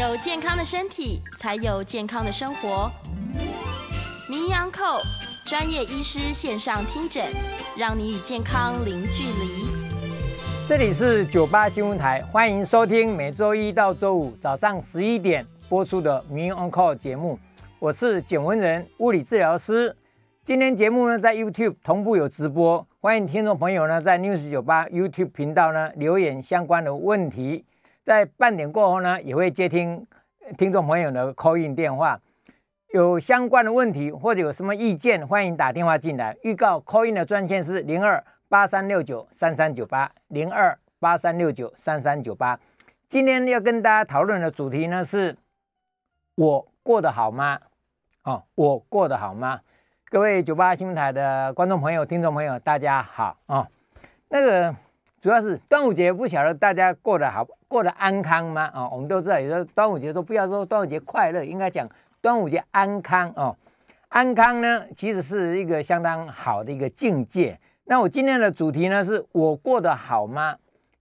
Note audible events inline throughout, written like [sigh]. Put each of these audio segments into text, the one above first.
有健康的身体，才有健康的生活。名医安扣专业医师线上听诊，让你与健康零距离。这里是九八新闻台，欢迎收听每周一到周五早上十一点播出的名医安扣节目。我是简文仁，物理治疗师。今天节目呢，在 YouTube 同步有直播，欢迎听众朋友呢在 News 九八 YouTube 频道呢留言相关的问题。在半点过后呢，也会接听听众朋友的 call in 电话，有相关的问题或者有什么意见，欢迎打电话进来。预告 call in 的专线是零二八三六九三三九八零二八三六九三三九八。今天要跟大家讨论的主题呢是：我过得好吗？哦，我过得好吗？各位九八新闻台的观众朋友、听众朋友，大家好啊、哦！那个主要是端午节，不晓得大家过得好，过得安康吗？啊、我们都知道，有时候端午节都不要说端午节快乐，应该讲端午节安康哦。安康呢，其实是一个相当好的一个境界。那我今天的主题呢，是我过得好吗？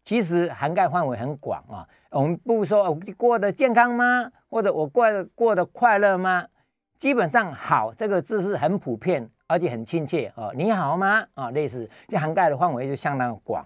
其实涵盖范围很广啊、我们不说我过得健康吗？或者我过得过得快乐吗？基本上“好”这个字是很普遍，而且很亲切哦。你好吗？啊、哦，类似这涵盖的范围就相当广。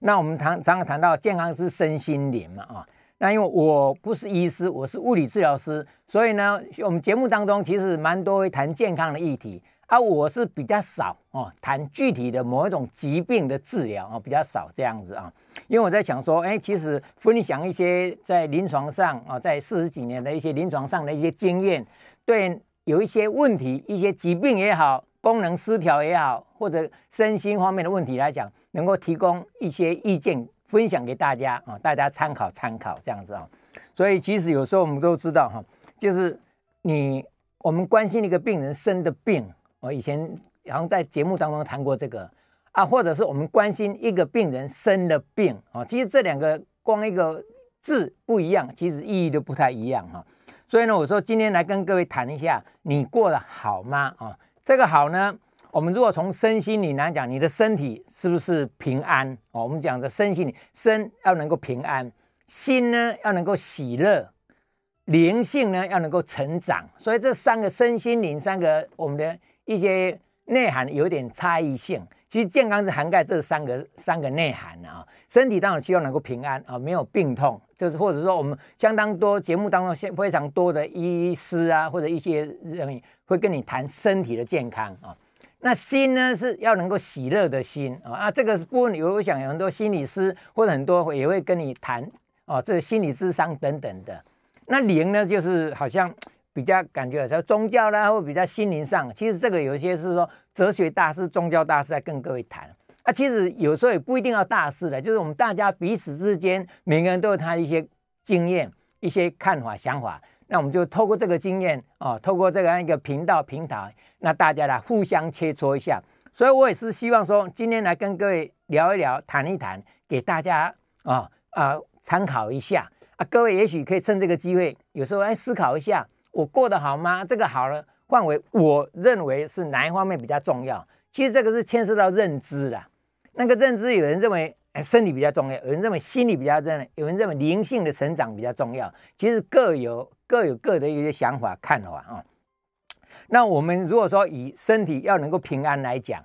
那我们常常谈到健康是身心灵嘛啊。那因为我不是医师，我是物理治疗师，所以呢，我们节目当中其实蛮多会谈健康的议题啊。我是比较少哦，谈具体的某一种疾病的治疗啊，比较少这样子啊。因为我在想说，哎，其实分享一些在临床上啊，在四十几年的一些临床上的一些经验。对，有一些问题，一些疾病也好，功能失调也好，或者身心方面的问题来讲，能够提供一些意见分享给大家啊，大家参考参考这样子啊。所以其实有时候我们都知道哈，就是你我们关心一个病人生的病，我以前好像在节目当中谈过这个啊，或者是我们关心一个病人生的病啊，其实这两个光一个字不一样，其实意义都不太一样哈。所以呢，我说今天来跟各位谈一下，你过得好吗？啊，这个好呢，我们如果从身心灵来讲，你的身体是不是平安？哦，我们讲的身心灵，身要能够平安，心呢要能够喜乐，灵性呢要能够成长。所以这三个身心灵三个，我们的一些内涵有点差异性。其实健康是涵盖这三个三个内涵的啊，身体当然希望能够平安啊，没有病痛，就是或者说我们相当多节目当中现非常多的医师啊，或者一些人会跟你谈身体的健康啊。那心呢是要能够喜乐的心啊，啊这个部分有我想有很多心理师或者很多也会跟你谈哦，这个心理智商等等的。那灵呢就是好像。比较感觉有时候宗教啦，或比较心灵上，其实这个有些是说哲学大师、宗教大师在跟各位谈。啊，其实有时候也不一定要大师的，就是我们大家彼此之间，每个人都有他一些经验、一些看法、想法。那我们就透过这个经验啊，透过这样一个频道平台，那大家来互相切磋一下。所以我也是希望说，今天来跟各位聊一聊、谈一谈，给大家啊啊参考一下啊。各位也许可以趁这个机会，有时候来思考一下。我过得好吗？这个好了范围，我认为是哪一方面比较重要？其实这个是牵涉到认知的。那个认知，有人认为哎身体比较重要，有人认为心理比较重要，有人认为灵性的成长比较重要。其实各有各有各的一些想法看法啊。那我们如果说以身体要能够平安来讲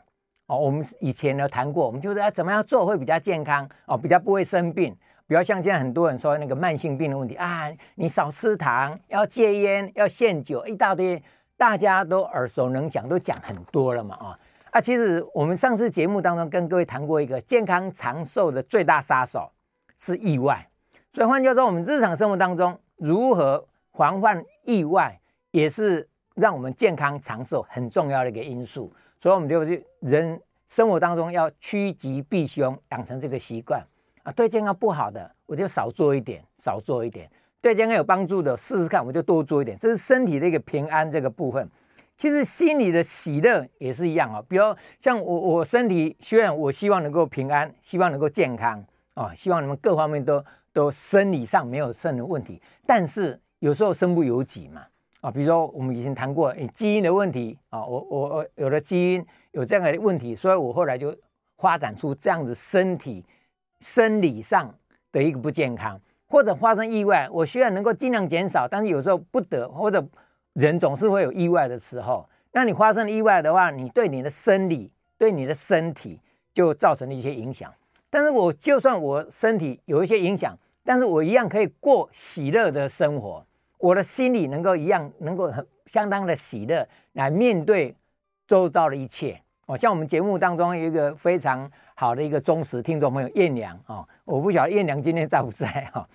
哦，我们以前呢谈过，我们就是要怎么样做会比较健康哦，比较不会生病。比较像现在很多人说那个慢性病的问题啊，你少吃糖，要戒烟，要限酒，一大堆，大家都耳熟能详，都讲很多了嘛啊啊！其实我们上次节目当中跟各位谈过一个健康长寿的最大杀手是意外，所以换句话说，我们日常生活当中如何防范意外，也是让我们健康长寿很重要的一个因素。所以我们就是人生活当中要趋吉避凶，养成这个习惯。啊，对健康不好的，我就少做一点，少做一点；对健康有帮助的，试试看，我就多做一点。这是身体的一个平安这个部分。其实心里的喜乐也是一样啊。比如像我，我身体虽然我希望能够平安，希望能够健康啊，希望你们各方面都都生理上没有任何问题。但是有时候身不由己嘛啊，比如说我们以前谈过，诶，基因的问题啊，我我我有了基因有这样的问题，所以我后来就发展出这样子身体。生理上的一个不健康，或者发生意外，我需要能够尽量减少，但是有时候不得，或者人总是会有意外的时候。那你发生意外的话，你对你的生理、对你的身体就造成了一些影响。但是我就算我身体有一些影响，但是我一样可以过喜乐的生活，我的心里能够一样能够很相当的喜乐来面对周遭的一切。哦，像我们节目当中有一个非常好的一个忠实听众朋友燕良哦，我不晓得燕良今天在不在哈？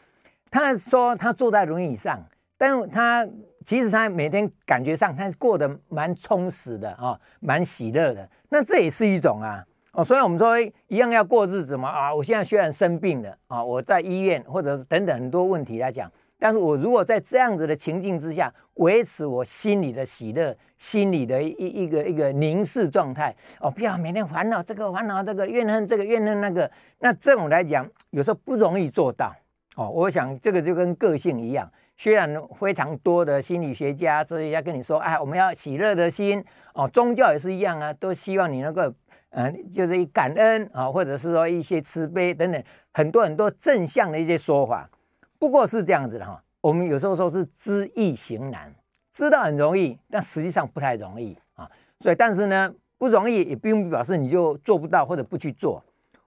他说他坐在轮椅上，但他其实他每天感觉上他过得蛮充实的啊，蛮喜乐的。那这也是一种啊。哦，所以我们说一样要过日子嘛啊！我现在虽然生病了啊，我在医院或者等等很多问题来讲，但是我如果在这样子的情境之下，维持我心里的喜乐，心里的一一个一个凝视状态哦，不要每天烦恼这个烦恼这个怨恨这个怨恨那个，那这种来讲有时候不容易做到哦。我想这个就跟个性一样，虽然非常多的心理学家这些要跟你说，哎，我们要喜乐的心哦，宗教也是一样啊，都希望你能够。嗯，就是感恩啊，或者是说一些慈悲等等，很多很多正向的一些说法。不过是这样子的哈，我们有时候说是知易行难，知道很容易，但实际上不太容易啊。所以，但是呢，不容易也并不表示你就做不到或者不去做。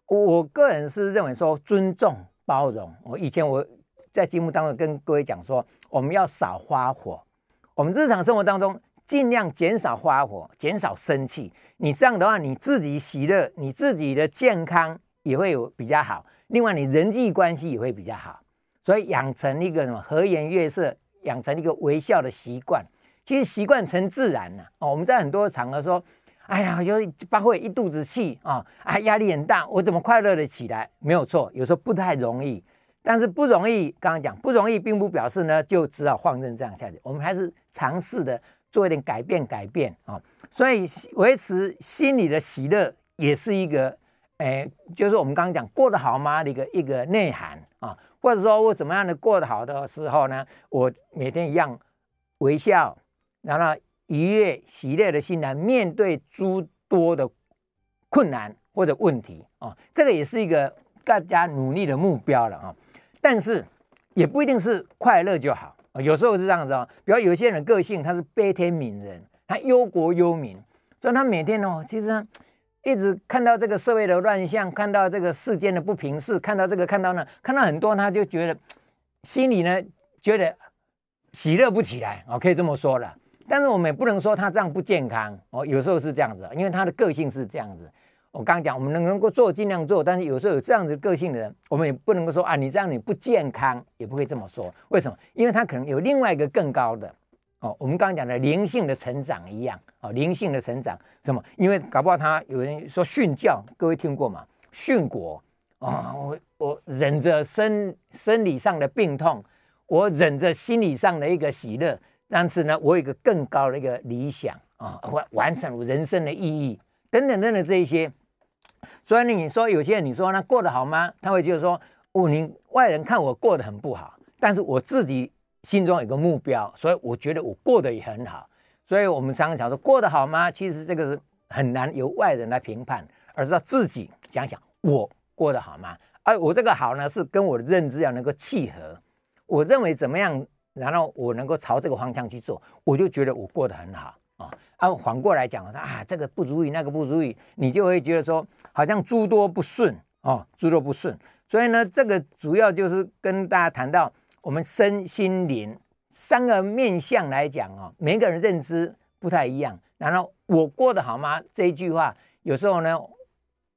我个人是认为说尊重包容。我以前我在节目当中跟各位讲说，我们要少发火，我们日常生活当中。尽量减少发火，减少生气。你这样的话，你自己喜乐，你自己的健康也会有比较好。另外，你人际关系也会比较好。所以，养成一个什么和颜悦色，养成一个微笑的习惯。其实习惯成自然了哦。我们在很多场合说：“哎呀，有发会一肚子气啊，啊，压力很大，我怎么快乐的起来？”没有错，有时候不太容易。但是不容易，刚刚讲不容易，并不表示呢就只好放任这样下去。我们还是尝试的。做一点改变，改变啊，所以维持心里的喜乐也是一个，诶，就是我们刚刚讲过得好吗的一个一个内涵啊，或者说我怎么样的过得好的时候呢，我每天一样微笑，然后愉悦喜乐的心来面对诸多的困难或者问题啊，这个也是一个大家努力的目标了啊，但是也不一定是快乐就好。有时候是这样子哦，比如有些人个性他是悲天悯人，他忧国忧民，所以他每天哦，其实一直看到这个社会的乱象，看到这个世间的不平事，看到这个看到那，看到很多，他就觉得心里呢觉得喜乐不起来哦，可以这么说了。但是我们也不能说他这样不健康哦，有时候是这样子，因为他的个性是这样子。我刚刚讲，我们能能够做尽量做，但是有时候有这样子个性的人，我们也不能够说啊，你这样你不健康，也不会这么说。为什么？因为他可能有另外一个更高的哦，我们刚刚讲的灵性的成长一样哦，灵性的成长什么？因为搞不好他有人说殉教，各位听过吗？殉国啊，我我忍着生生理上的病痛，我忍着心理上的一个喜乐，但是呢，我有一个更高的一个理想啊，完完成我人生的意义等等等等这一些。所以呢你说有些人，你说他过得好吗？他会觉得说，哦，你外人看我过得很不好，但是我自己心中有个目标，所以我觉得我过得也很好。所以我们常常讲说，过得好吗？其实这个是很难由外人来评判，而是要自己想想，我过得好吗？而我这个好呢，是跟我的认知要能够契合。我认为怎么样，然后我能够朝这个方向去做，我就觉得我过得很好。啊，啊，反过来讲，啊，这个不如意，那个不如意，你就会觉得说，好像诸多不顺啊，诸多不顺。所以呢，这个主要就是跟大家谈到我们身心灵三个面向来讲哦，每个人认知不太一样。然后我过得好吗？这一句话，有时候呢，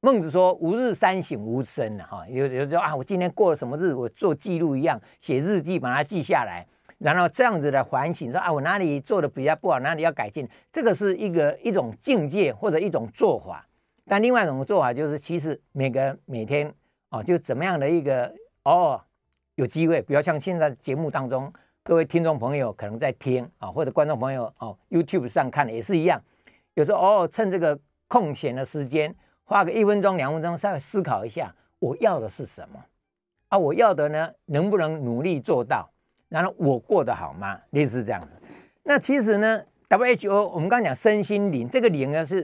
孟子说“吾日三省吾身”哈，有有时候啊，我今天过了什么日，我做记录一样，写日记把它记下来。然后这样子的反省，说啊，我哪里做的比较不好，哪里要改进，这个是一个一种境界或者一种做法。但另外一种做法就是，其实每个每天哦，就怎么样的一个哦，有机会，比如像现在节目当中，各位听众朋友可能在听啊，或者观众朋友哦，YouTube 上看的也是一样。有时候偶尔，趁这个空闲的时间，花个一分钟、两分钟，稍微思考一下，我要的是什么啊？我要的呢，能不能努力做到？然后我过得好吗？类似这样子。那其实呢，WHO 我们刚刚讲身心灵，这个灵呢是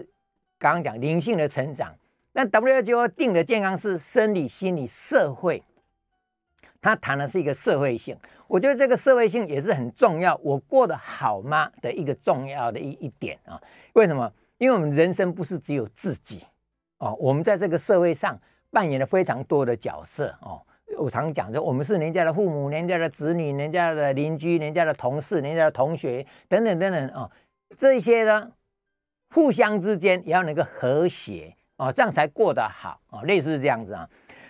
刚刚讲灵性的成长。那 WHO 定的健康是生理、心理、社会。他谈的是一个社会性。我觉得这个社会性也是很重要，我过得好吗的一个重要的一一点啊？为什么？因为我们人生不是只有自己哦，我们在这个社会上扮演了非常多的角色哦。我常讲的，我们是人家的父母、人家的子女、人家的邻居、人家的同事、人家的同学等等等等啊，这些呢，互相之间也要能够和谐哦，这样才过得好啊，类似这样子啊。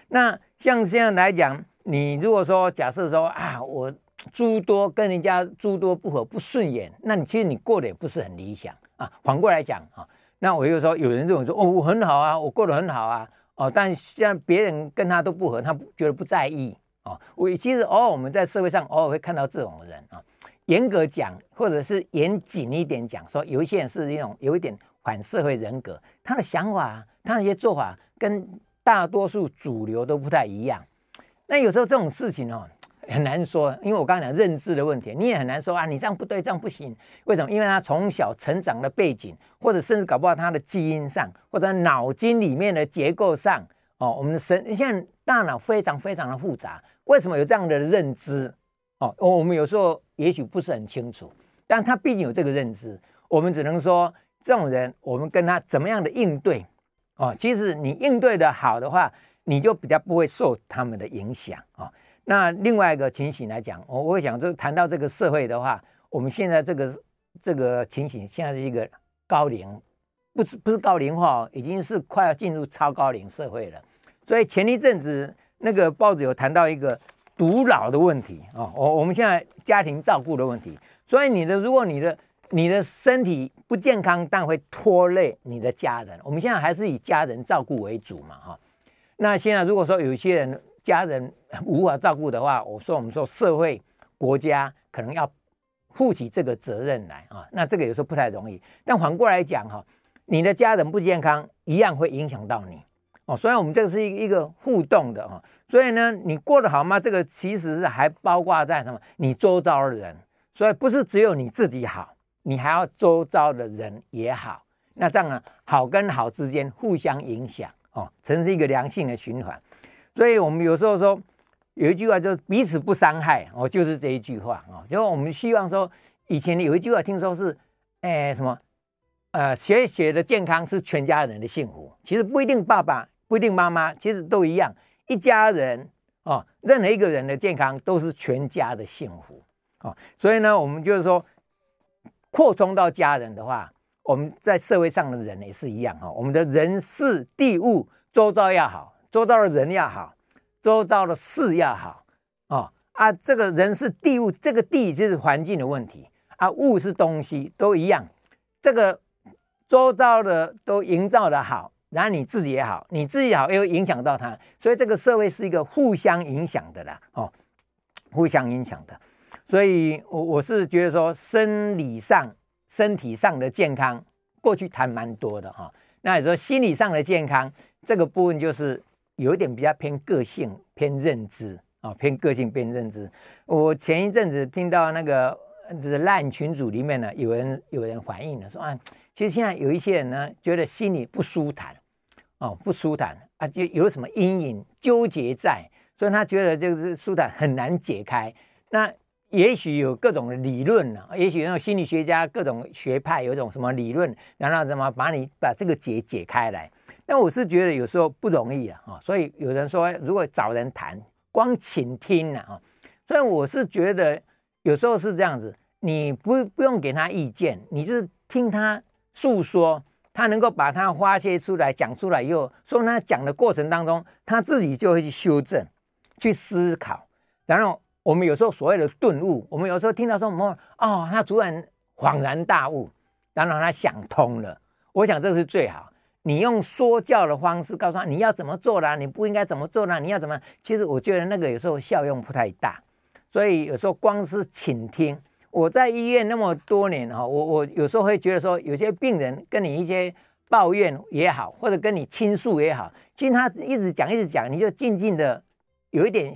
那像这样来讲，你如果说假设说啊，我诸多跟人家诸多不合不顺眼，那你其实你过得也不是很理想啊。反过来讲啊，那我就说有人认为说哦，我很好啊，我过得很好啊。哦，但像别人跟他都不合，他觉得不在意哦。我其实偶尔我们在社会上偶尔会看到这种人啊。严格讲，或者是严谨一点讲，说有一些人是那种有一点反社会人格，他的想法，他的一些做法跟大多数主流都不太一样。那有时候这种事情哦。[tsk] 很难说，因为我刚才讲认知的问题，你也很难说啊，你这样不对，这样不行。为什么？因为他从小成长的背景，或者甚至搞不好他的基因上，或者脑筋里面的结构上，哦，我们的神，你现在大脑非常非常的复杂，为什么有这样的认知？哦，我们有时候也许不是很清楚，但他毕竟有这个认知，我们只能说这种人，我们跟他怎么样的应对？哦，其实你应对的好的话，你就比较不会受他们的影响啊。那另外一个情形来讲，我我会想，就谈到这个社会的话，我们现在这个这个情形，现在是一个高龄，不是不是高龄化，已经是快要进入超高龄社会了。所以前一阵子那个报纸有谈到一个独老的问题啊，我我们现在家庭照顾的问题。所以你的如果你的你的身体不健康，但会拖累你的家人。我们现在还是以家人照顾为主嘛，哈。那现在如果说有一些人，家人无法照顾的话，我说我们说社会国家可能要负起这个责任来啊，那这个有时候不太容易。但反过来讲哈，你的家人不健康，一样会影响到你哦。所以我们这个是一一个互动的哈。所以呢，你过得好吗？这个其实是还包括在什么？你周遭的人。所以不是只有你自己好，你还要周遭的人也好。那这样呢，好跟好之间互相影响哦，成是一个良性的循环。所以我们有时候说有一句话，就是彼此不伤害哦，就是这一句话啊。因为我们希望说，以前有一句话听说是，哎什么，呃，血血的健康是全家人的幸福。其实不一定爸爸，不一定妈妈，其实都一样。一家人哦，任何一个人的健康都是全家的幸福哦。所以呢，我们就是说，扩充到家人的话，我们在社会上的人也是一样哈。我们的人事地物周遭要好。周遭的人要好，周遭的事要好，哦啊，这个人是地物，这个地就是环境的问题啊，物是东西都一样，这个周遭的都营造的好，然后你自己也好，你自己好又影响到他，所以这个社会是一个互相影响的啦，哦，互相影响的，所以我我是觉得说，生理上身体上的健康，过去谈蛮多的哈，那你说心理上的健康这个部分就是。有点比较偏个性、偏认知啊，偏个性、偏认知。我前一阵子听到那个就是烂群组里面呢，有人有人反映了说啊，其实现在有一些人呢，觉得心里不舒坦哦，不舒坦啊，就有什么阴影纠结在，所以他觉得就是舒坦很难解开。那也许有各种理论呢，也许那种心理学家各种学派有一种什么理论，然后怎么把你把这个结解开来。但我是觉得有时候不容易啊，所以有人说，如果找人谈，光倾听了啊，所以我是觉得有时候是这样子，你不不用给他意见，你就是听他诉说，他能够把他发泄出来讲出来以后，说他讲的过程当中，他自己就会去修正、去思考，然后我们有时候所谓的顿悟，我们有时候听到说什么哦，他突然恍然大悟，然后他想通了，我想这是最好。你用说教的方式告诉他你要怎么做啦，你不应该怎么做啦，你要怎么？其实我觉得那个有时候效用不太大，所以有时候光是倾听。我在医院那么多年哈，我我有时候会觉得说，有些病人跟你一些抱怨也好，或者跟你倾诉也好，其实他一直讲一直讲，你就静静的有一点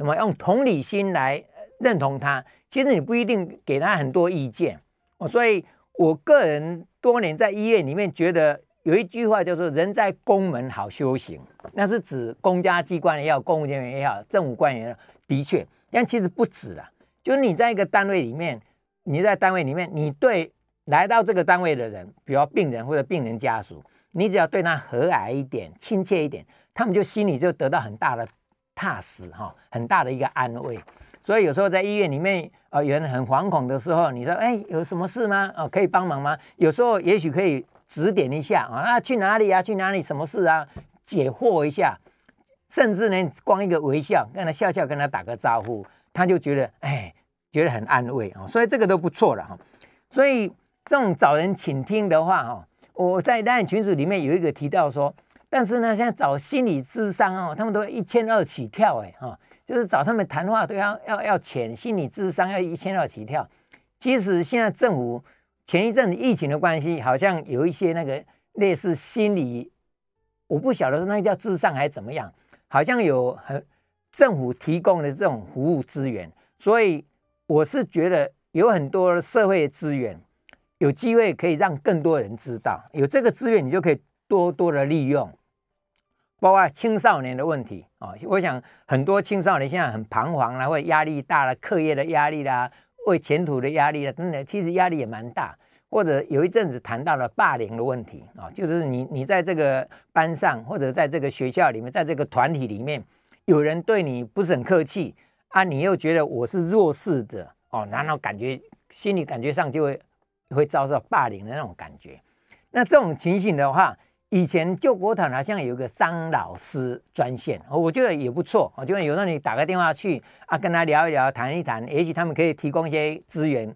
怎么用同理心来认同他。其实你不一定给他很多意见哦，所以我个人多年在医院里面觉得。有一句话叫做“人在公门好修行”，那是指公家机关也好，公务人员也好，政府官员的确，但其实不止啦。就是你在一个单位里面，你在单位里面，你对来到这个单位的人，比如病人或者病人家属，你只要对他和蔼一点、亲切一点，他们就心里就得到很大的踏实哈，很大的一个安慰。所以有时候在医院里面，呃，有人很惶恐的时候，你说，哎，有什么事吗？哦，可以帮忙吗？有时候也许可以指点一下啊，去哪里啊？去哪里？什么事啊？解惑一下，甚至呢，光一个微笑，跟他笑笑，跟他打个招呼。他就觉得哎，觉得很安慰啊，所以这个都不错了哈。所以这种找人倾听的话哈，我在单群组里面有一个提到说，但是呢，现在找心理咨商哦，他们都一千二起跳哎哈，就是找他们谈话都要要要钱，心理咨商要一千二起跳。其实现在政府前一阵子疫情的关系，好像有一些那个类似心理，我不晓得那个叫智商还是怎么样，好像有很。政府提供的这种服务资源，所以我是觉得有很多社会资源，有机会可以让更多人知道。有这个资源，你就可以多多的利用。包括青少年的问题啊，我想很多青少年现在很彷徨啦，或压力大了，课业的压力啦，为前途的压力啦，等等，其实压力也蛮大。或者有一阵子谈到了霸凌的问题啊，就是你你在这个班上，或者在这个学校里面，在这个团体里面。有人对你不是很客气啊，你又觉得我是弱势的哦，然后感觉心里感觉上就会会遭受霸凌的那种感觉。那这种情形的话，以前救国团好像有个张老师专线，我觉得也不错。我觉得有时候你打个电话去啊，跟他聊一聊，谈一谈，也许他们可以提供一些资源，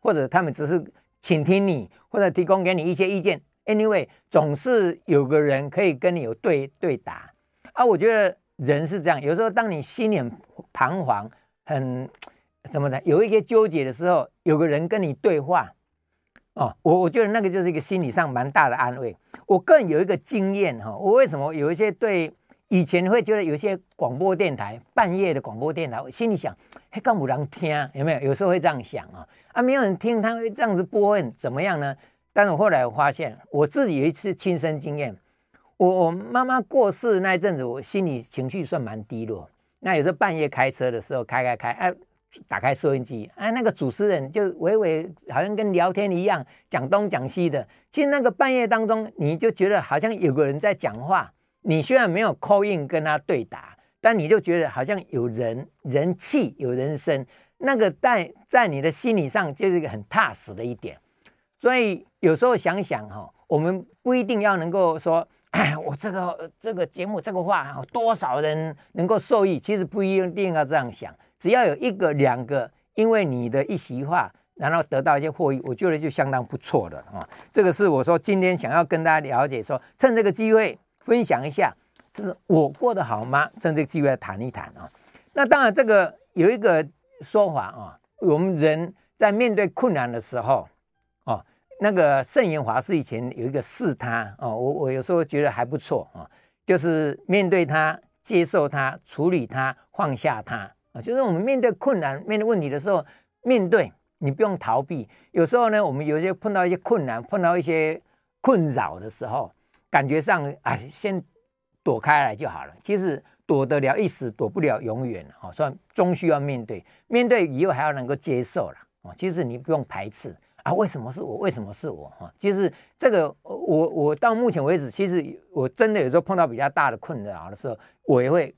或者他们只是倾听你，或者提供给你一些意见。Anyway，总是有个人可以跟你有对对答啊，我觉得。人是这样，有时候当你心里很彷徨、很怎么的，有一些纠结的时候，有个人跟你对话，哦，我我觉得那个就是一个心理上蛮大的安慰。我个人有一个经验哈，我为什么有一些对以前会觉得有些广播电台半夜的广播电台，我心里想，嘿，干不让听，有没有？有时候会这样想啊，啊，没有人听，他会这样子播，怎么样呢？但是后来我发现，我自己有一次亲身经验。我我妈妈过世那一阵子，我心里情绪算蛮低落。那有时候半夜开车的时候，开开开，哎，打开收音机，哎，那个主持人就娓娓好像跟聊天一样，讲东讲西的。其实那个半夜当中，你就觉得好像有个人在讲话。你虽然没有 call in 跟他对答，但你就觉得好像有人人气有人声，那个在在你的心理上就是一个很踏实的一点。所以有时候想想哈，我们不一定要能够说。哎，[coughs] 我这个这个节目这个话，多少人能够受益？其实不一定要这样想，只要有一个两个，因为你的一席话，然后得到一些获益，我觉得就相当不错的啊。这个是我说今天想要跟大家了解说，趁这个机会分享一下，就是我过得好吗？趁这个机会谈一谈啊。那当然，这个有一个说法啊，我们人在面对困难的时候。哦那个圣严华是以前有一个四他哦，我我有时候觉得还不错啊，就是面对他、接受他、处理他、放下他就是我们面对困难、面对问题的时候，面对你不用逃避。有时候呢，我们有些碰到一些困难、碰到一些困扰的时候，感觉上啊，先躲开来就好了。其实躲得了一时，躲不了永远啊，所以终需要面对。面对以后还要能够接受了啊，其实你不用排斥。啊，为什么是我？为什么是我？哈，其实这个，我我到目前为止，其实我真的有时候碰到比较大的困扰的时候，我也会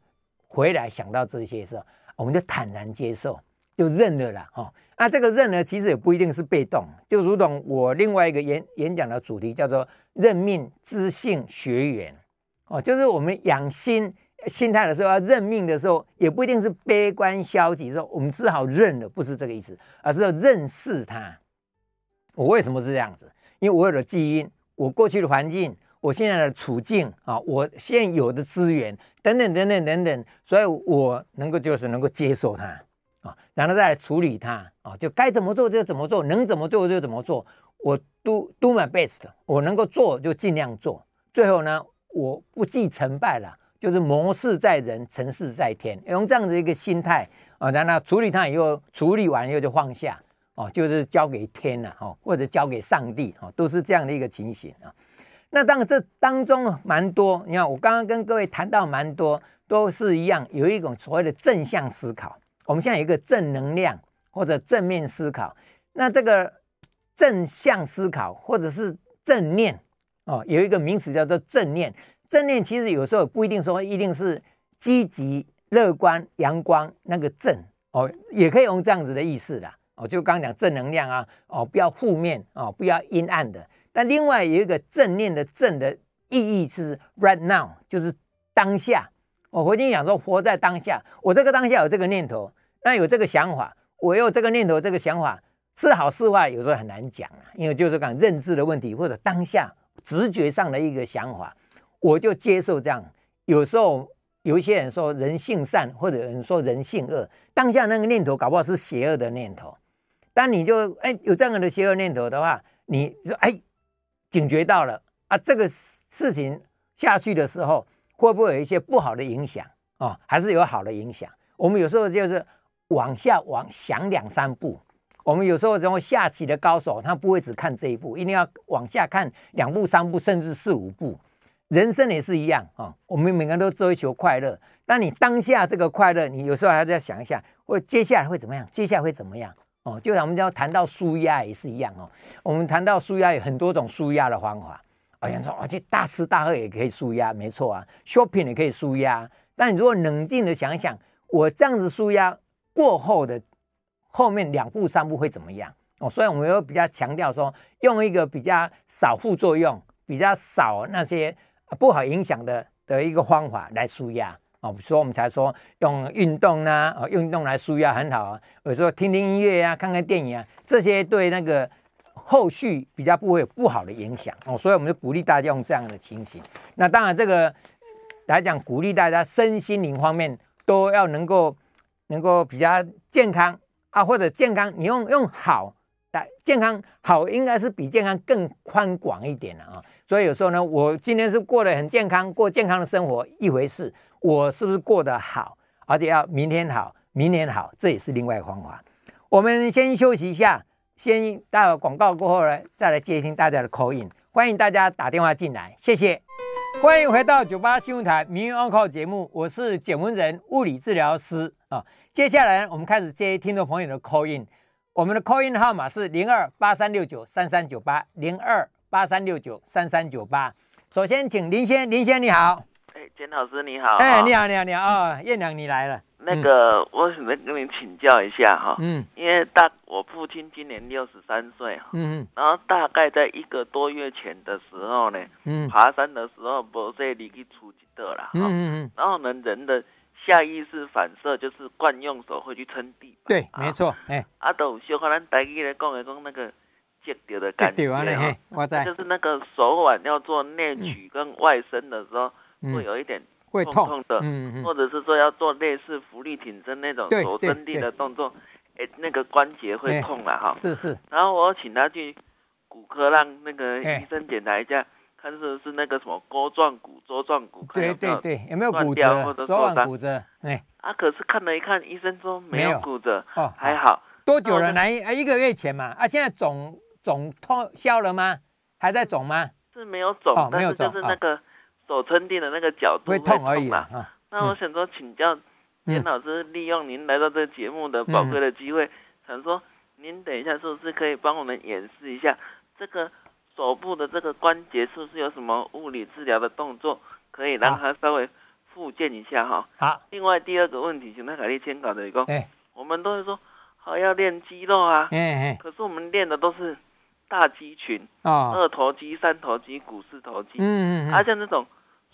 回来想到这些时候，我们就坦然接受，就认了啦，哈。那这个认呢，其实也不一定是被动，就如同我另外一个演演讲的主题叫做“认命知性学缘”，哦，就是我们养心心态的时候，要认命的时候，也不一定是悲观消极的时候，我们只好认了，不是这个意思，而是要认识它。我为什么是这样子？因为我有了基因，我过去的环境，我现在的处境啊，我现有的资源等等等等等等，所以我能够就是能够接受它啊，然后再来处理它啊，就该怎么做就怎么做，能怎么做就怎么做。我 do do my best，我能够做就尽量做。最后呢，我不计成败了，就是谋事在人，成事在天，用这样的一个心态啊，然后处理它以后，处理完以后就放下。哦，就是交给天了哈，或者交给上帝哈，都是这样的一个情形啊。那当然这当中蛮多，你看我刚刚跟各位谈到蛮多，都是一样，有一种所谓的正向思考。我们现在有一个正能量或者正面思考，那这个正向思考或者是正念哦，有一个名词叫做正念。正念其实有时候不一定说一定是积极、乐观、阳光那个正哦，也可以用这样子的意思啦。哦，就刚刚讲正能量啊，哦，不要负面哦，不要阴暗的。但另外有一个正念的正的意义是 right now，就是当下。我回经讲说，活在当下。我这个当下有这个念头，那有这个想法，我有这个念头，这个想法是好是坏，有时候很难讲啊。因为就是讲认知的问题，或者当下直觉上的一个想法，我就接受这样。有时候有一些人说人性善，或者有人说人性恶，当下那个念头搞不好是邪恶的念头。当你就哎有这样的邪恶念头的话，你说哎警觉到了啊，这个事情下去的时候会不会有一些不好的影响啊、哦？还是有好的影响？我们有时候就是往下往想两三步。我们有时候这种下棋的高手，他不会只看这一步，一定要往下看两步、三步，甚至四五步。人生也是一样啊、哦，我们每个人都追求快乐，但你当下这个快乐，你有时候还是要想一下，或接下来会怎么样？接下来会怎么样？哦，就像我们要谈到舒压也是一样哦。我们谈到舒压有很多种舒压的方法。有人说，而且大吃大喝也可以舒压，没错啊。shopping 也可以舒压。但你如果冷静的想一想，我这样子舒压过后的后面两步三步会怎么样？哦，所以我们又比较强调说，用一个比较少副作用、比较少那些不好影响的的一个方法来舒压。哦，所以我们才说用运动呢、啊，哦，运动来舒压很好啊。有时候听听音乐啊，看看电影啊，这些对那个后续比较不会有不好的影响哦。所以我们就鼓励大家用这样的情形。那当然，这个来讲，鼓励大家身心灵方面都要能够能够比较健康啊，或者健康，你用用好健康好，应该是比健康更宽广一点的啊。所以有时候呢，我今天是过得很健康，过健康的生活一回事。我是不是过得好，而且要明天好，明年好，这也是另外一个方法。我们先休息一下，先待会广告过后呢，再来接听大家的 call in。欢迎大家打电话进来，谢谢。欢迎回到九八新闻台《名医 Uncle》节目，我是简文仁，物理治疗师啊。接下来我们开始接听众朋友的 call in，我们的 call in 号码是零二八三六九三三九八零二八三六九三三九八。首先请林先，林先你好。哎简老师你好，哎，你好，你好，你好啊，彦良你来了。那个，嗯、我想跟您请教一下哈，嗯，因为大我父亲今年六十三岁哈，嗯，然后大概在一个多月前的时候呢，嗯，爬山的时候不是离去出几道了，嗯嗯，然后呢，人的下意识反射就是惯用手会去撑地板，对，没错，哎，阿斗小可咱台语来讲来讲那个接掉的感觉，我在，就是那个手腕要做内曲跟外伸的时候。会有一点痛痛的，嗯嗯、或者是说要做类似浮力挺身那种手撑地的动作，哎，那个关节会痛了哈。是是。然后我请他去骨科让那个医生检查一下，看是不是那个什么钩状骨、周状骨，对对对，有没有骨折或者手腕骨折？哎，啊，可是看了一看，医生说没有骨折，哦，还好。多久了？来啊，一个月前嘛。啊，现在肿肿痛消了吗？还在肿吗？是没有肿，但是就是那个。手撑地的那个角度会痛而已嘛？那我想说，请教严老师，利用您来到这个节目的宝贵的机会，想说您等一下是不是可以帮我们演示一下这个手部的这个关节，是不是有什么物理治疗的动作，可以让他稍微复健一下哈？好。另外第二个问题，请他改立先搞的一个，我们都会说好要练肌肉啊，可是我们练的都是大肌群啊，二头肌、三头肌、股四头肌，嗯嗯，啊像这种。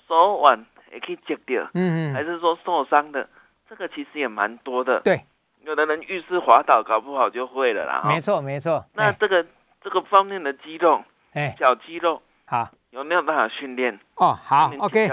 手腕也可以折掉，嗯嗯，还是说受伤的，这个其实也蛮多的。对，有的人遇事滑倒，搞不好就会了啦。没错，没错。那这个这个方面的肌肉，哎，小肌肉，好，有没有办法训练？哦，好，OK，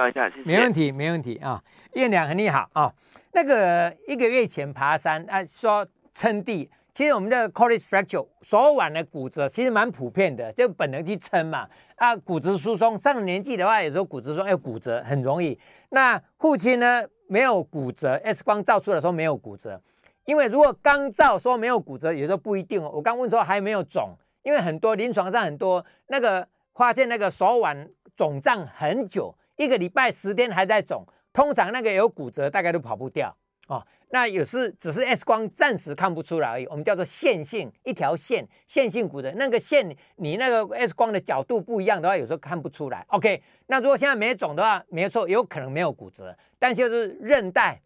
没问题，没问题啊。燕良很厉害啊。那个一个月前爬山啊，说撑地。其实我们的 Colles fracture 手腕的骨折其实蛮普遍的，就本能去撑嘛。啊，骨质疏松，上了年纪的话，有时候骨质疏松要骨折很容易。那父亲呢，没有骨折，X 光照出来说没有骨折，因为如果刚照说没有骨折，有时候不一定哦。我刚问说还没有肿，因为很多临床上很多那个发现那个手腕肿胀很久，一个礼拜十天还在肿，通常那个有骨折大概都跑不掉哦。那有时只是 X 光暂时看不出来而已，我们叫做线性一条线，线性骨折，那个线你那个 X 光的角度不一样的话，有时候看不出来。OK，那如果现在没肿的话，没错，有可能没有骨折，但就是韧带、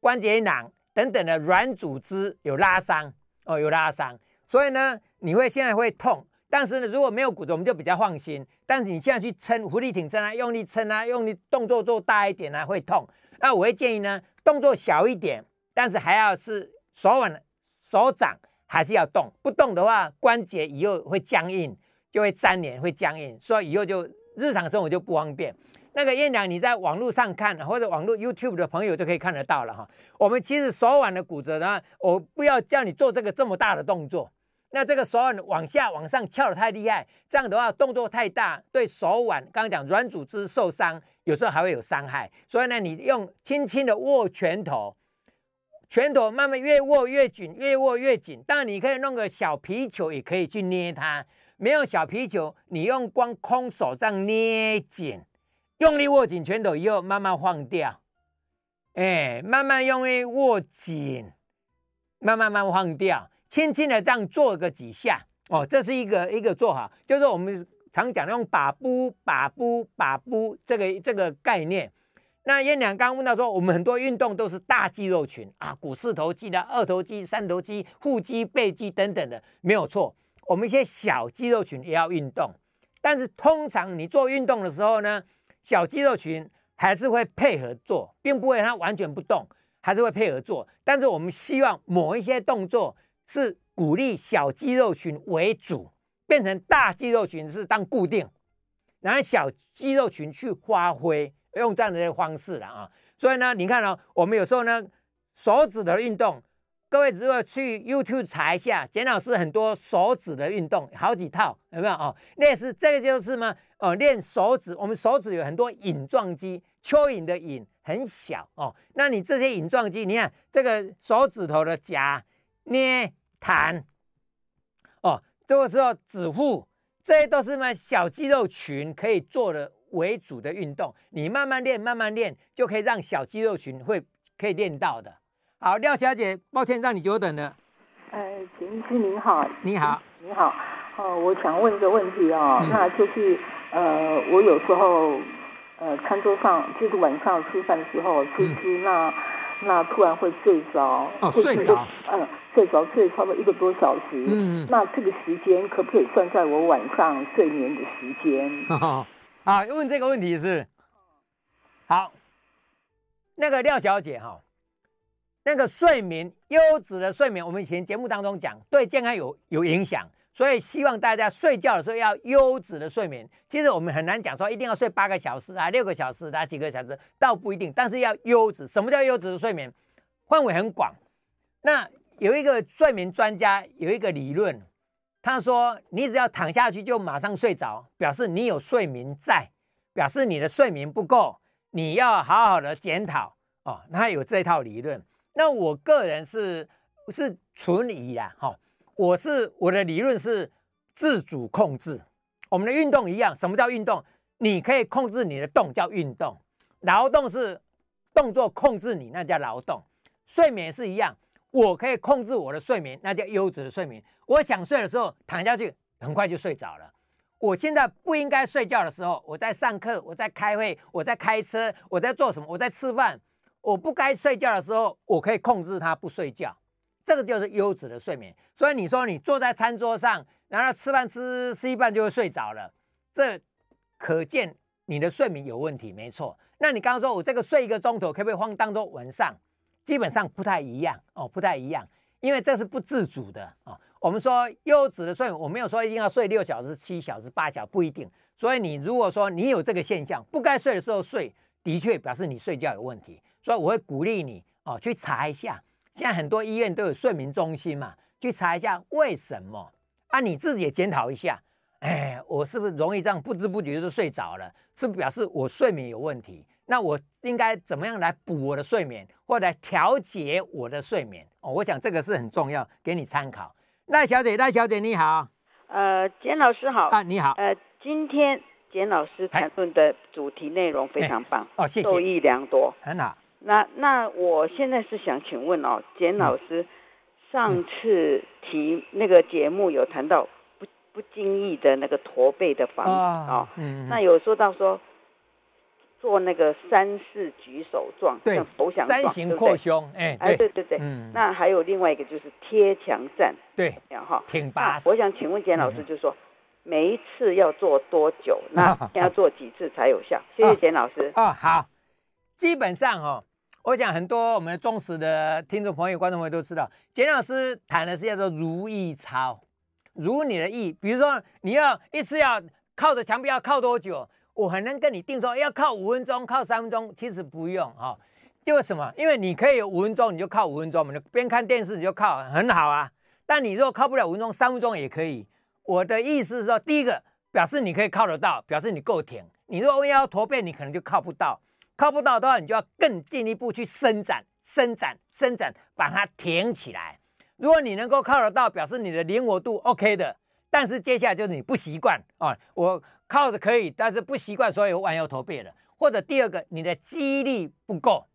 关节囊等等的软组织有拉伤哦，有拉伤，所以呢，你会现在会痛。但是呢，如果没有骨折，我们就比较放心。但是你现在去撑，浮力挺身啊，用力撑啊，用力动作做大一点啊，会痛。那我会建议呢，动作小一点，但是还要是手腕、手掌还是要动。不动的话，关节以后会僵硬，就会粘连，会僵硬，所以以后就日常生活就不方便。那个燕良，你在网络上看，或者网络 YouTube 的朋友就可以看得到了哈。我们其实手腕的骨折呢，我不要叫你做这个这么大的动作。那这个手腕往下往上翘的太厉害，这样的话动作太大，对手腕刚刚讲软组织受伤，有时候还会有伤害。所以呢，你用轻轻的握拳头，拳头慢慢越握越紧，越握越紧。当然你可以弄个小皮球，也可以去捏它。没有小皮球，你用光空手这样捏紧，用力握紧拳头以后，慢慢放掉。哎，慢慢用力握紧，慢慢慢放掉。轻轻的这样做个几下哦，这是一个一个做法，就是我们常讲的用把布、把布、把布这个这个概念。那燕良刚问到说，我们很多运动都是大肌肉群啊，股四头肌的、二头肌、三头肌、腹肌、背肌等等的，没有错。我们一些小肌肉群也要运动，但是通常你做运动的时候呢，小肌肉群还是会配合做，并不会它完全不动，还是会配合做。但是我们希望某一些动作。是鼓励小肌肉群为主，变成大肌肉群是当固定，然后小肌肉群去发挥，用这样的一个方式了啊。所以呢，你看哦，我们有时候呢，手指的运动，各位如果去 YouTube 查一下，简老师很多手指的运动，好几套，有没有哦？类似这个就是嘛？哦，练手指，我们手指有很多隐状肌，蚯蚓的蚓很小哦。那你这些隐状肌，你看这个手指头的夹。捏弹哦，这个时候指腹，这些都是嘛小肌肉群可以做的为主的运动。你慢慢练，慢慢练，就可以让小肌肉群会可以练到的。好，廖小姐，抱歉让你久等了。呃，陈医师您好。你好。你好。哦，我想问一个问题啊、哦嗯，那就是呃，我有时候呃，餐桌上就是晚上吃饭的时候吃吃、嗯、那。突然会睡着，哦，睡着，嗯，睡着睡差不多一个多小时，嗯，那这个时间可不可以算在我晚上睡眠的时间？啊，问这个问题是，好，那个廖小姐哈，那个睡眠优质的睡眠，我们以前节目当中讲，对健康有有影响。所以希望大家睡觉的时候要优质的睡眠。其实我们很难讲说一定要睡八个小时啊、六个小时啊、几个小时，倒不一定。但是要优质。什么叫优质的睡眠？范围很广。那有一个睡眠专家有一个理论，他说你只要躺下去就马上睡着，表示你有睡眠在，表示你的睡眠不够，你要好好的检讨哦。他有这套理论。那我个人是是存疑呀，哈。我是我的理论是自主控制，我们的运动一样。什么叫运动？你可以控制你的动叫运动，劳动是动作控制你，那叫劳动。睡眠是一样，我可以控制我的睡眠，那叫优质的睡眠。我想睡的时候躺下去，很快就睡着了。我现在不应该睡觉的时候，我在上课，我在开会，我在开车，我在做什么？我在吃饭。我不该睡觉的时候，我可以控制它不睡觉。这个就是优质的睡眠，所以你说你坐在餐桌上，然后吃饭吃吃一半就会睡着了，这可见你的睡眠有问题，没错。那你刚刚说我这个睡一个钟头，可不可以放当做晚上？基本上不太一样哦，不太一样，因为这是不自主的哦。我们说优质的睡眠，我没有说一定要睡六小时、七小时、八小，不一定。所以你如果说你有这个现象，不该睡的时候睡，的确表示你睡觉有问题。所以我会鼓励你哦，去查一下。现在很多医院都有睡眠中心嘛，去查一下为什么啊？你自己也检讨一下，哎，我是不是容易这样不知不觉就睡着了？是不是表示我睡眠有问题？那我应该怎么样来补我的睡眠，或者来调节我的睡眠？哦，我想这个是很重要，给你参考。赖小姐，赖小姐你好，呃，简老师好啊，你好，呃，今天简老师谈论的主题内容非常棒，哦，谢谢，受益良多，很好。那那我现在是想请问哦，简老师，上次提那个节目有谈到不不经意的那个驼背的方法哦，嗯，那有说到说做那个三式举手状，对，投降状，三型扩胸，哎，哎，对对对，嗯，那还有另外一个就是贴墙站，对，然后挺拔。我想请问简老师，就是说每一次要做多久？[laughs] 那要做几次才有效？谢谢简老师。哦，好，基本上哦。我想很多我们的忠实的听众朋友、观众朋友都知道，简老师谈的是叫做如意操，如你的意。比如说你要一次要靠着墙壁要靠多久，我很能跟你定说要靠五分钟、靠三分钟，其实不用哈、哦。因为什么？因为你可以五分钟，你就靠五分钟嘛，你边看电视你就靠，很好啊。但你如果靠不了五分钟、三分钟也可以。我的意思是说，第一个表示你可以靠得到，表示你够挺。你如果要驼背，你可能就靠不到。靠不到的话，你就要更进一步去伸展、伸展、伸展，把它挺起来。如果你能够靠得到，表示你的灵活度 OK 的。但是接下来就是你不习惯啊，我靠着可以，但是不习惯，所以弯腰驼背了。或者第二个，你的肌力不够。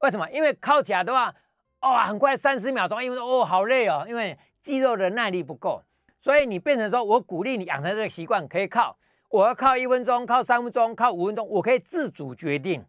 为什么？因为靠起来的话，哇、哦，很快三十秒钟，因为哦好累哦，因为肌肉的耐力不够，所以你变成说我鼓励你养成这个习惯，可以靠。我要靠一分钟，靠三分钟，靠五分钟，我可以自主决定。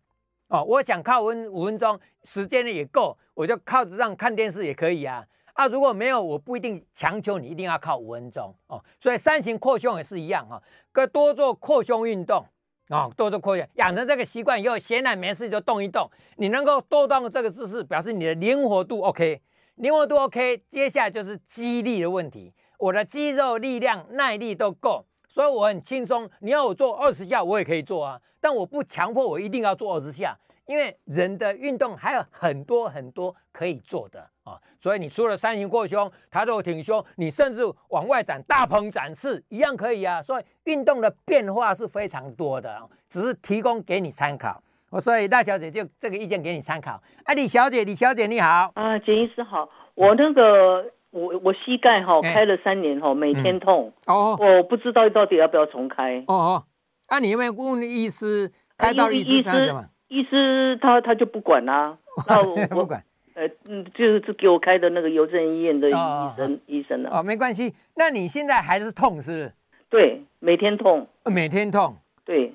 哦，我想靠分五分钟，时间呢也够，我就靠着这样看电视也可以啊。啊，如果没有，我不一定强求你一定要靠五分钟哦。所以三型扩胸也是一样哈，可多做扩胸运动啊，多做扩胸，养成这个习惯以后，闲来没事就动一动。你能够多动这个姿势，表示你的灵活度 OK，灵活度 OK，接下来就是肌力的问题。我的肌肉力量、耐力都够，所以我很轻松。你要我做二十下，我也可以做啊。但我不强迫我一定要做二十下，因为人的运动还有很多很多可以做的啊，所以你除了三型扩胸、抬头挺胸，你甚至往外展、大鹏展翅一样可以啊。所以运动的变化是非常多的，只是提供给你参考。我所以大小姐就这个意见给你参考。哎，李小姐，李小姐你好啊，简医师好。我那个我我膝盖哈开了三年哈，每天痛哦，我不知道到底要不要重开哦哦。那、啊、你有没有问医师开到？医师他么？医师他他就不管啦、啊。那我 [laughs] 不管。呃嗯，就是给我开的那个邮政医院的医生、哦哦、医生的。哦，没关系。那你现在还是痛是，是？对，每天痛。每天痛。对。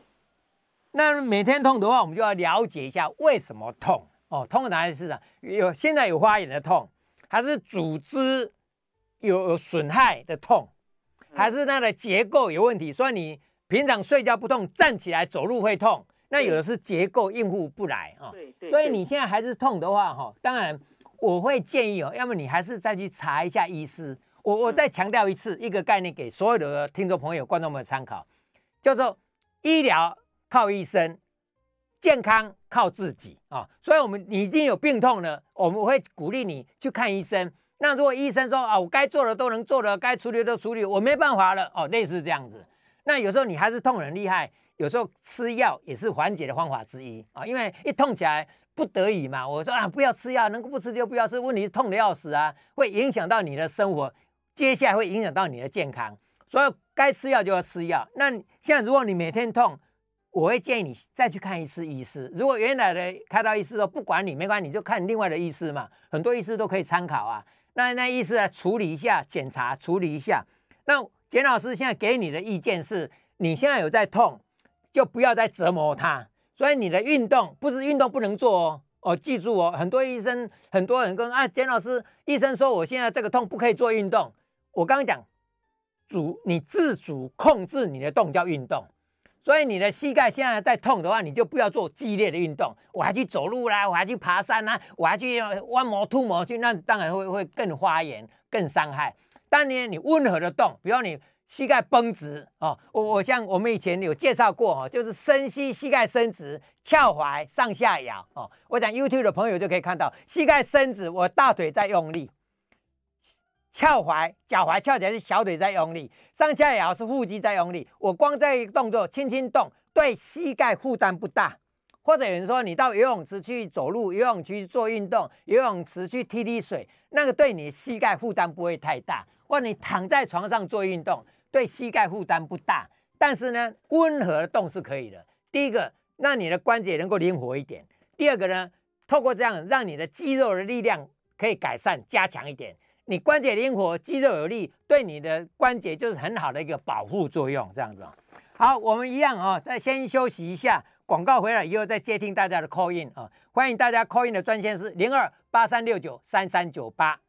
那每天痛的话，我们就要了解一下为什么痛哦。痛的哪里是啊？有现在有发炎的痛，还是组织有有损害的痛，还是它的结构有问题？所以你。平常睡觉不痛，站起来走路会痛，那有的是结构应付不来啊。对对。所以你现在还是痛的话，哈，当然我会建议哦，要么你还是再去查一下医师。我我再强调一次，一个概念给所有的听众朋友、观众们参考，叫做医疗靠医生，健康靠自己啊。所以我们你已经有病痛了，我们会鼓励你去看医生。那如果医生说啊，我该做的都能做了，该处理的都处理，我没办法了哦，类似这样子。那有时候你还是痛很厉害，有时候吃药也是缓解的方法之一啊，因为一痛起来不得已嘛。我说啊，不要吃药，能够不吃就不要吃。问题是痛得要死啊，会影响到你的生活，接下来会影响到你的健康，所以该吃药就要吃药。那现在如果你每天痛，我会建议你再去看一次医师。如果原来的开刀医师说不管你没关系，你就看另外的医师嘛，很多医师都可以参考啊。那那医师来处理一下，检查处理一下，那。简老师现在给你的意见是，你现在有在痛，就不要再折磨它。所以你的运动不是运动不能做哦，哦，记住哦。很多医生，很多人跟啊，简老师，医生说我现在这个痛不可以做运动。我刚刚讲，主你自主控制你的动叫运动。所以你的膝盖现在在痛的话，你就不要做激烈的运动。我还去走路啦，我还去爬山啦，我还去弯摩吐摩去，那当然会会更发炎，更伤害。当年你温和的动，比如你膝盖绷直哦，我我像我们以前有介绍过哦，就是深膝膝盖伸直，翘踝上下摇哦。我讲 YouTube 的朋友就可以看到，膝盖伸直，我大腿在用力；翘踝，脚踝翘起来是小腿在用力；上下摇是腹肌在用力。我光这一个动作轻轻动，对膝盖负担不大。或者有人说，你到游泳池去走路，游泳池去做运动，游泳池去踢踢水，那个对你膝盖负担不会太大。或你躺在床上做运动，对膝盖负担不大。但是呢，温和的动是可以的。第一个，让你的关节能够灵活一点；第二个呢，透过这样让你的肌肉的力量可以改善加强一点。你关节灵活，肌肉有力，对你的关节就是很好的一个保护作用。这样子。好，我们一样啊，再先休息一下，广告回来以后再接听大家的 call in 啊，欢迎大家 call in 的专线是零二八三六九三三九八，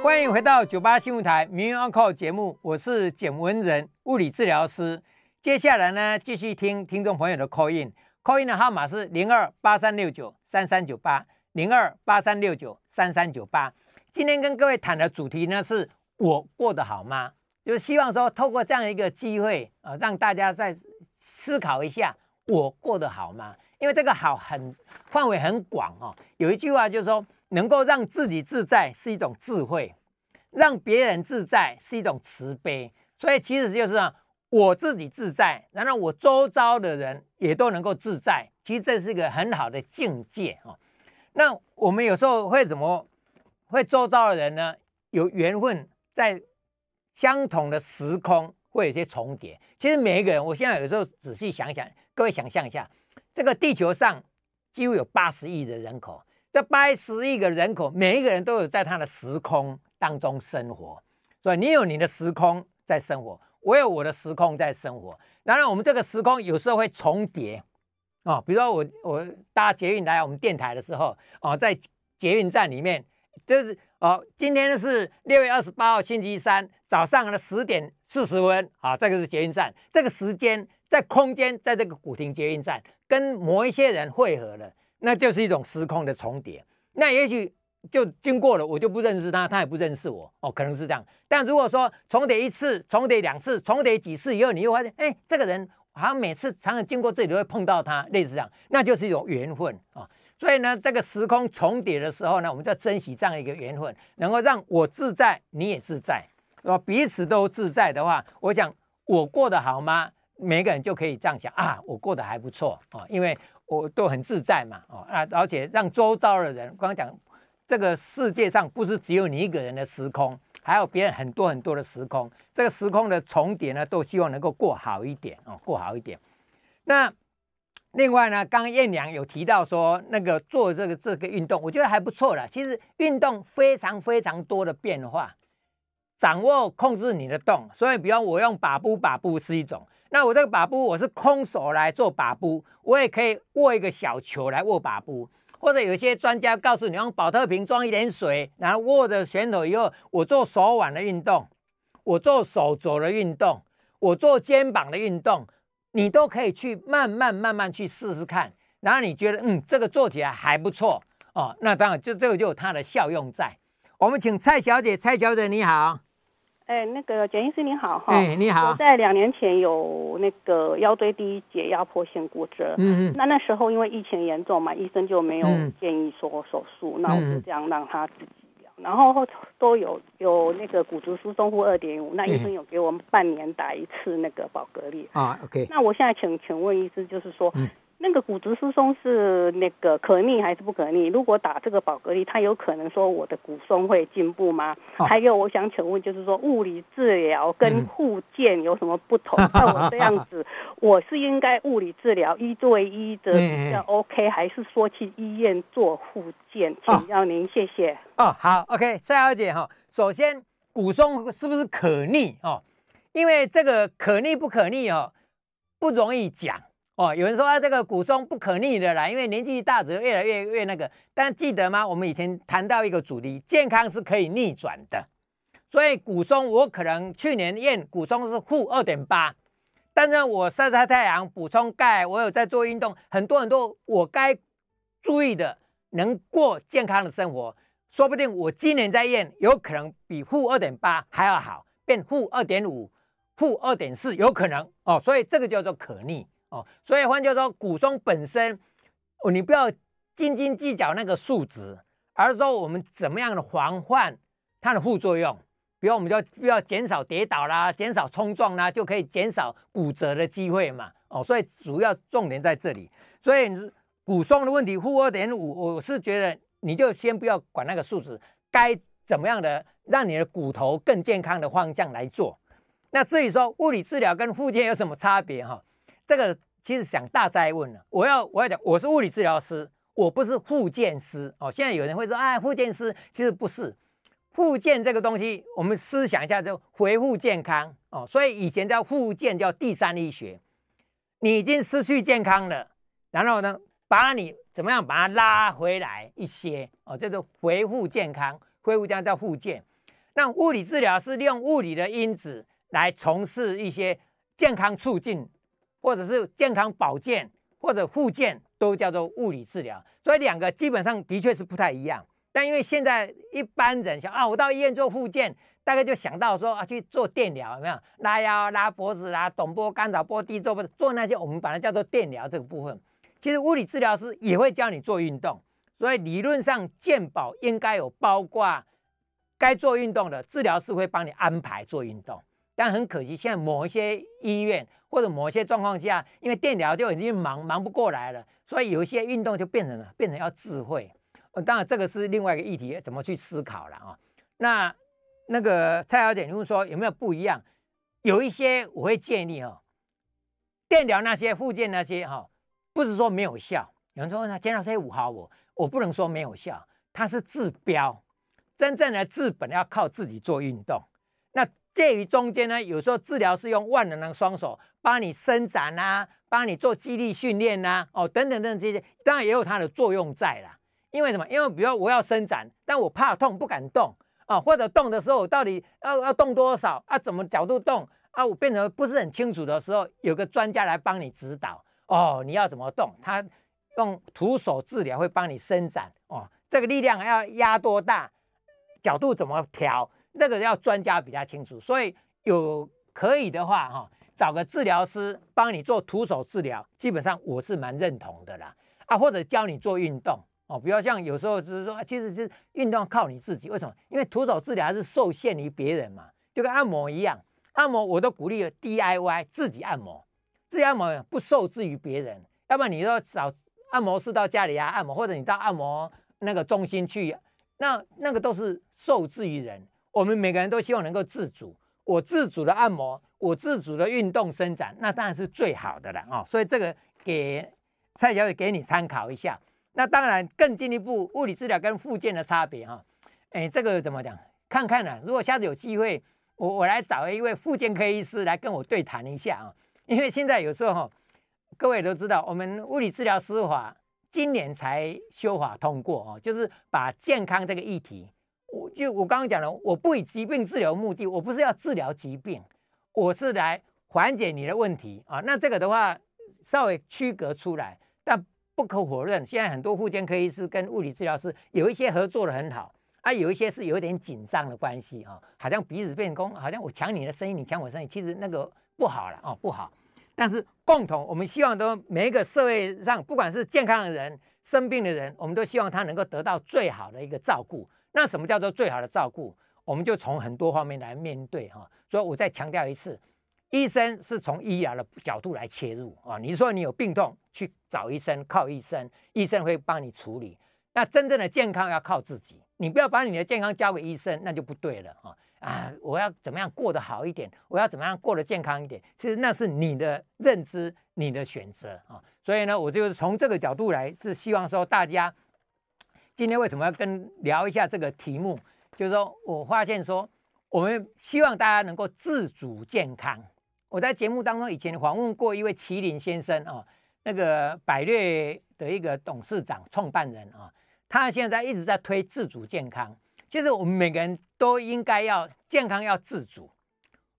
欢迎回到九八新闻台《名医 Uncle》节目，我是简文仁物理治疗师，接下来呢继续听听众朋友的 call in，call in 的号码是零二八三六九三三九八零二八三六九三三九八，今天跟各位谈的主题呢是我过得好吗？就是希望说，透过这样一个机会啊，让大家再思考一下，我过得好吗？因为这个好很范围很广哦。有一句话就是说，能够让自己自在是一种智慧，让别人自在是一种慈悲。所以其实就是让我自己自在，然后我周遭的人也都能够自在。其实这是一个很好的境界哦。那我们有时候会怎么会周遭的人呢？有缘分在。相同的时空会有些重叠。其实每一个人，我现在有时候仔细想想，各位想象一下，这个地球上几乎有八十亿的人口，这八十亿个人口，每一个人都有在他的时空当中生活。所以你有你的时空在生活，我有我的时空在生活。当然，我们这个时空有时候会重叠啊。比如说我我搭捷运来我们电台的时候啊，在捷运站里面就是。哦，今天是六月二十八号星期三早上的十点四十分啊，这个是捷运站，这个时间在空间，在这个古亭捷运站跟某一些人汇合了，那就是一种时空的重叠。那也许就经过了，我就不认识他，他也不认识我，哦，可能是这样。但如果说重叠一次、重叠两次、重叠几次以后，你又发现，哎，这个人好像每次常常经过这里都会碰到他，类似这样，那就是一种缘分啊。所以呢，这个时空重叠的时候呢，我们就要珍惜这样一个缘分，能够让我自在，你也自在，然后彼此都自在的话，我想我过得好吗？每个人就可以这样想啊，我过得还不错啊，因为我都很自在嘛，哦啊，而且让周遭的人，刚刚讲这个世界上不是只有你一个人的时空，还有别人很多很多的时空，这个时空的重叠呢，都希望能够过好一点哦，过好一点，那。另外呢，刚刚燕良有提到说，那个做这个这个运动，我觉得还不错了。其实运动非常非常多的变化，掌握控制你的动。所以，比方我用把步，把步是一种。那我这个把步，我是空手来做把步，我也可以握一个小球来握把步。或者有些专家告诉你，用宝特瓶装一点水，然后握着拳头以后，我做手腕的运动，我做手肘的运动，我做肩膀的运动。你都可以去慢慢慢慢去试试看，然后你觉得嗯，这个做起来还不错哦，那当然就这个就有它的效用在。我们请蔡小姐，蔡小姐你好，哎，那个简医师你好哈，哎你好，我在两年前有那个腰椎第一节压迫性骨折，嗯嗯，那那时候因为疫情严重嘛，医生就没有建议说手术，嗯、那我就这样让他自己。然后后都有有那个骨质疏松负二点五，那医生有给我们半年打一次那个保格丽啊。OK，那我现在请请问医师，就是说。嗯那个骨质疏松是那个可逆还是不可逆？如果打这个保格丽，它有可能说我的骨松会进步吗？哦、还有，我想请问，就是说物理治疗跟护健有什么不同？像、嗯、我这样子，[laughs] 我是应该物理治疗一对一的比较 OK，还是说去医院做护健？请教您，谢谢。哦，好，OK，蔡小姐哈，首先骨松是不是可逆哦？因为这个可逆不可逆哦，不容易讲。哦，有人说啊，这个骨松不可逆的啦，因为年纪大，只会越来越越那个。但记得吗？我们以前谈到一个主题，健康是可以逆转的。所以骨松，我可能去年验骨松是负二点八，但是我晒晒太阳，补充钙，我有在做运动，很多很多我该注意的，能过健康的生活。说不定我今年再验，有可能比负二点八还要好，变负二点五、负二点四，有可能哦。所以这个叫做可逆。哦，所以换句话说，骨松本身，哦，你不要斤斤计较那个数值，而是说我们怎么样的防范它的副作用。比如，我们就要减少跌倒啦，减少冲撞啦，就可以减少骨折的机会嘛。哦，所以主要重点在这里。所以骨松的问题，负二点五，我是觉得你就先不要管那个数值，该怎么样的让你的骨头更健康的方向来做。那至于说物理治疗跟复健有什么差别哈？这个其实想大哉问了。我要我要讲，我是物理治疗师，我不是复健师哦。现在有人会说，哎，复健师其实不是。复健这个东西，我们思想一下就恢复健康哦。所以以前叫复健，叫第三医学。你已经失去健康了，然后呢，把你怎么样把它拉回来一些哦，这个恢复健康，恢复健康叫复健。那物理治疗是利用物理的因子。来从事一些健康促进，或者是健康保健，或者复健，都叫做物理治疗。所以两个基本上的确是不太一样。但因为现在一般人想啊，我到医院做复健，大概就想到说啊，去做电疗，有没有？拉腰、拉脖子、拉动波、干扰波、低做波，做那些我们把它叫做电疗这个部分。其实物理治疗师也会教你做运动，所以理论上健保应该有包括该做运动的治疗师会帮你安排做运动。但很可惜，现在某一些医院或者某一些状况下，因为电疗就已经忙忙不过来了，所以有一些运动就变成了变成要智慧。呃，当然这个是另外一个议题，怎么去思考了啊？那那个蔡小姐，你问说有没有不一样？有一些我会建议哈，电疗那些、附件那些哈，不是说没有效。有人说那减少这五毫，我我不能说没有效，它是治标，真正的治本要靠自己做运动。那介于中间呢，有时候治疗是用万能的双手帮你伸展啊，帮你做肌力训练呐，哦，等等等等这些，当然也有它的作用在啦。因为什么？因为比如说我要伸展，但我怕痛不敢动啊，或者动的时候我到底要要动多少啊？怎么角度动啊？我变得不是很清楚的时候，有个专家来帮你指导哦，你要怎么动？他用徒手治疗会帮你伸展哦，这个力量要压多大，角度怎么调？那个要专家比较清楚，所以有可以的话哈，找个治疗师帮你做徒手治疗，基本上我是蛮认同的啦。啊，或者教你做运动哦，比如像有时候就是说，其实是运动靠你自己。为什么？因为徒手治疗还是受限于别人嘛，就跟按摩一样，按摩我都鼓励 DIY 自己按摩，自己按摩不受制于别人。要不然你说找按摩师到家里啊按摩，或者你到按摩那个中心去，那那个都是受制于人。我们每个人都希望能够自主，我自主的按摩，我自主的运动伸展，那当然是最好的了啊、所以这个给蔡小姐给你参考一下。那当然更进一步，物理治疗跟复健的差别哈、哦，哎，这个怎么讲？看看呢、如果下次有机会，我我来找一位复健科医师来跟我对谈一下啊、因为现在有时候、各位都知道，我们物理治疗师法今年才修法通过哦，就是把健康这个议题。我就我刚刚讲了，我不以疾病治疗目的，我不是要治疗疾病，我是来缓解你的问题啊。那这个的话稍微区隔出来，但不可否认，现在很多复健科医师跟物理治疗师有一些合作的很好啊，有一些是有一点紧张的关系啊，好像彼此变攻，好像我抢你的生意，你抢我生意，其实那个不好了哦，不好。但是共同，我们希望都每一个社会上，不管是健康的人、生病的人，我们都希望他能够得到最好的一个照顾。那什么叫做最好的照顾？我们就从很多方面来面对哈。所以我再强调一次，医生是从医疗的角度来切入啊。你说你有病痛，去找医生，靠医生，医生会帮你处理。那真正的健康要靠自己，你不要把你的健康交给医生，那就不对了哈。啊，我要怎么样过得好一点？我要怎么样过得健康一点？其实那是你的认知，你的选择啊。所以呢，我就是从这个角度来，是希望说大家。今天为什么要跟聊一下这个题目？就是说我发现说，我们希望大家能够自主健康。我在节目当中以前访问过一位麒麟先生啊，那个百略的一个董事长、创办人啊，他现在一直在推自主健康。其实我们每个人都应该要健康要自主，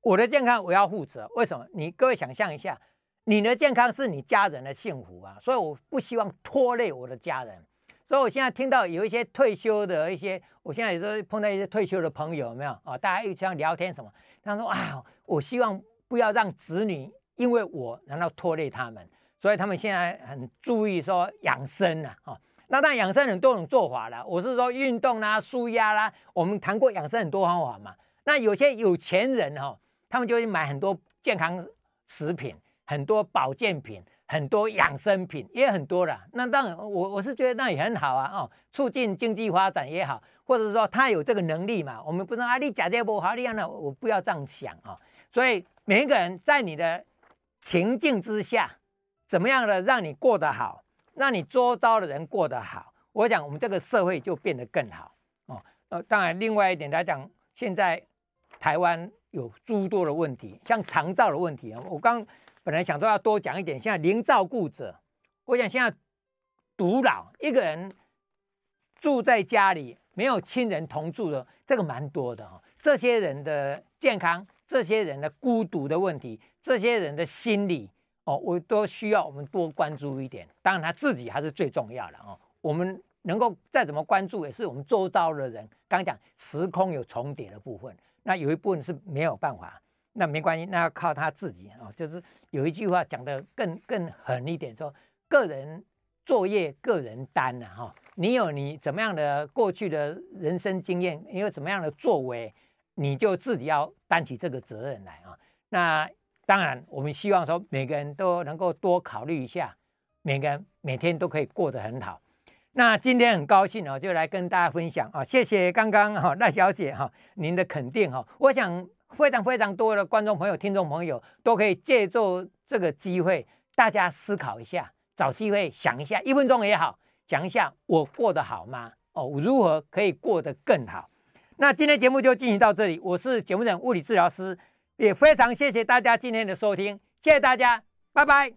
我的健康我要负责。为什么？你各位想象一下，你的健康是你家人的幸福啊，所以我不希望拖累我的家人。所以，我现在听到有一些退休的一些，我现在有时候碰到一些退休的朋友，有没有啊？大家一起聊天什么？他说啊，我希望不要让子女因为我然后拖累他们，所以他们现在很注意说养生啊。啊，那当然养生很多种做法了，我是说运动啦、舒压啦，我们谈过养生很多方法嘛。那有些有钱人哈，他们就会买很多健康食品、很多保健品。很多养生品也很多了。那当然，我我是觉得那也很好啊，哦，促进经济发展也好，或者说他有这个能力嘛。我们不能啊，你假借不好，你那我不要这样想啊。所以每一个人在你的情境之下，怎么样的让你过得好，让你周遭的人过得好，我讲我们这个社会就变得更好哦。呃，当然，另外一点来讲，现在台湾有诸多的问题，像长照的问题啊。我刚本来想说要多讲一点，现在零照顾者，我想现在独老一个人住在家里，没有亲人同住的，这个蛮多的啊。这些人的健康，这些人的孤独的问题，这些人的心理哦，我都需要我们多关注一点。当然他自己还是最重要的哦，我们。能够再怎么关注，也是我们周遭的人。刚讲时空有重叠的部分，那有一部分是没有办法，那没关系，那要靠他自己啊。就是有一句话讲得更更狠一点，说个人作业个人担呐哈。你有你怎么样的过去的人生经验，你有怎么样的作为，你就自己要担起这个责任来啊。那当然，我们希望说每个人都能够多考虑一下，每个人每天都可以过得很好。那今天很高兴哦，就来跟大家分享啊！谢谢刚刚哈赖小姐哈您的肯定哈，我想非常非常多的观众朋友、听众朋友都可以借助这个机会，大家思考一下，找机会想一下，一分钟也好，想一下我过得好吗？哦，如何可以过得更好？那今天节目就进行到这里，我是节目人物理治疗师，也非常谢谢大家今天的收听，谢谢大家，拜拜。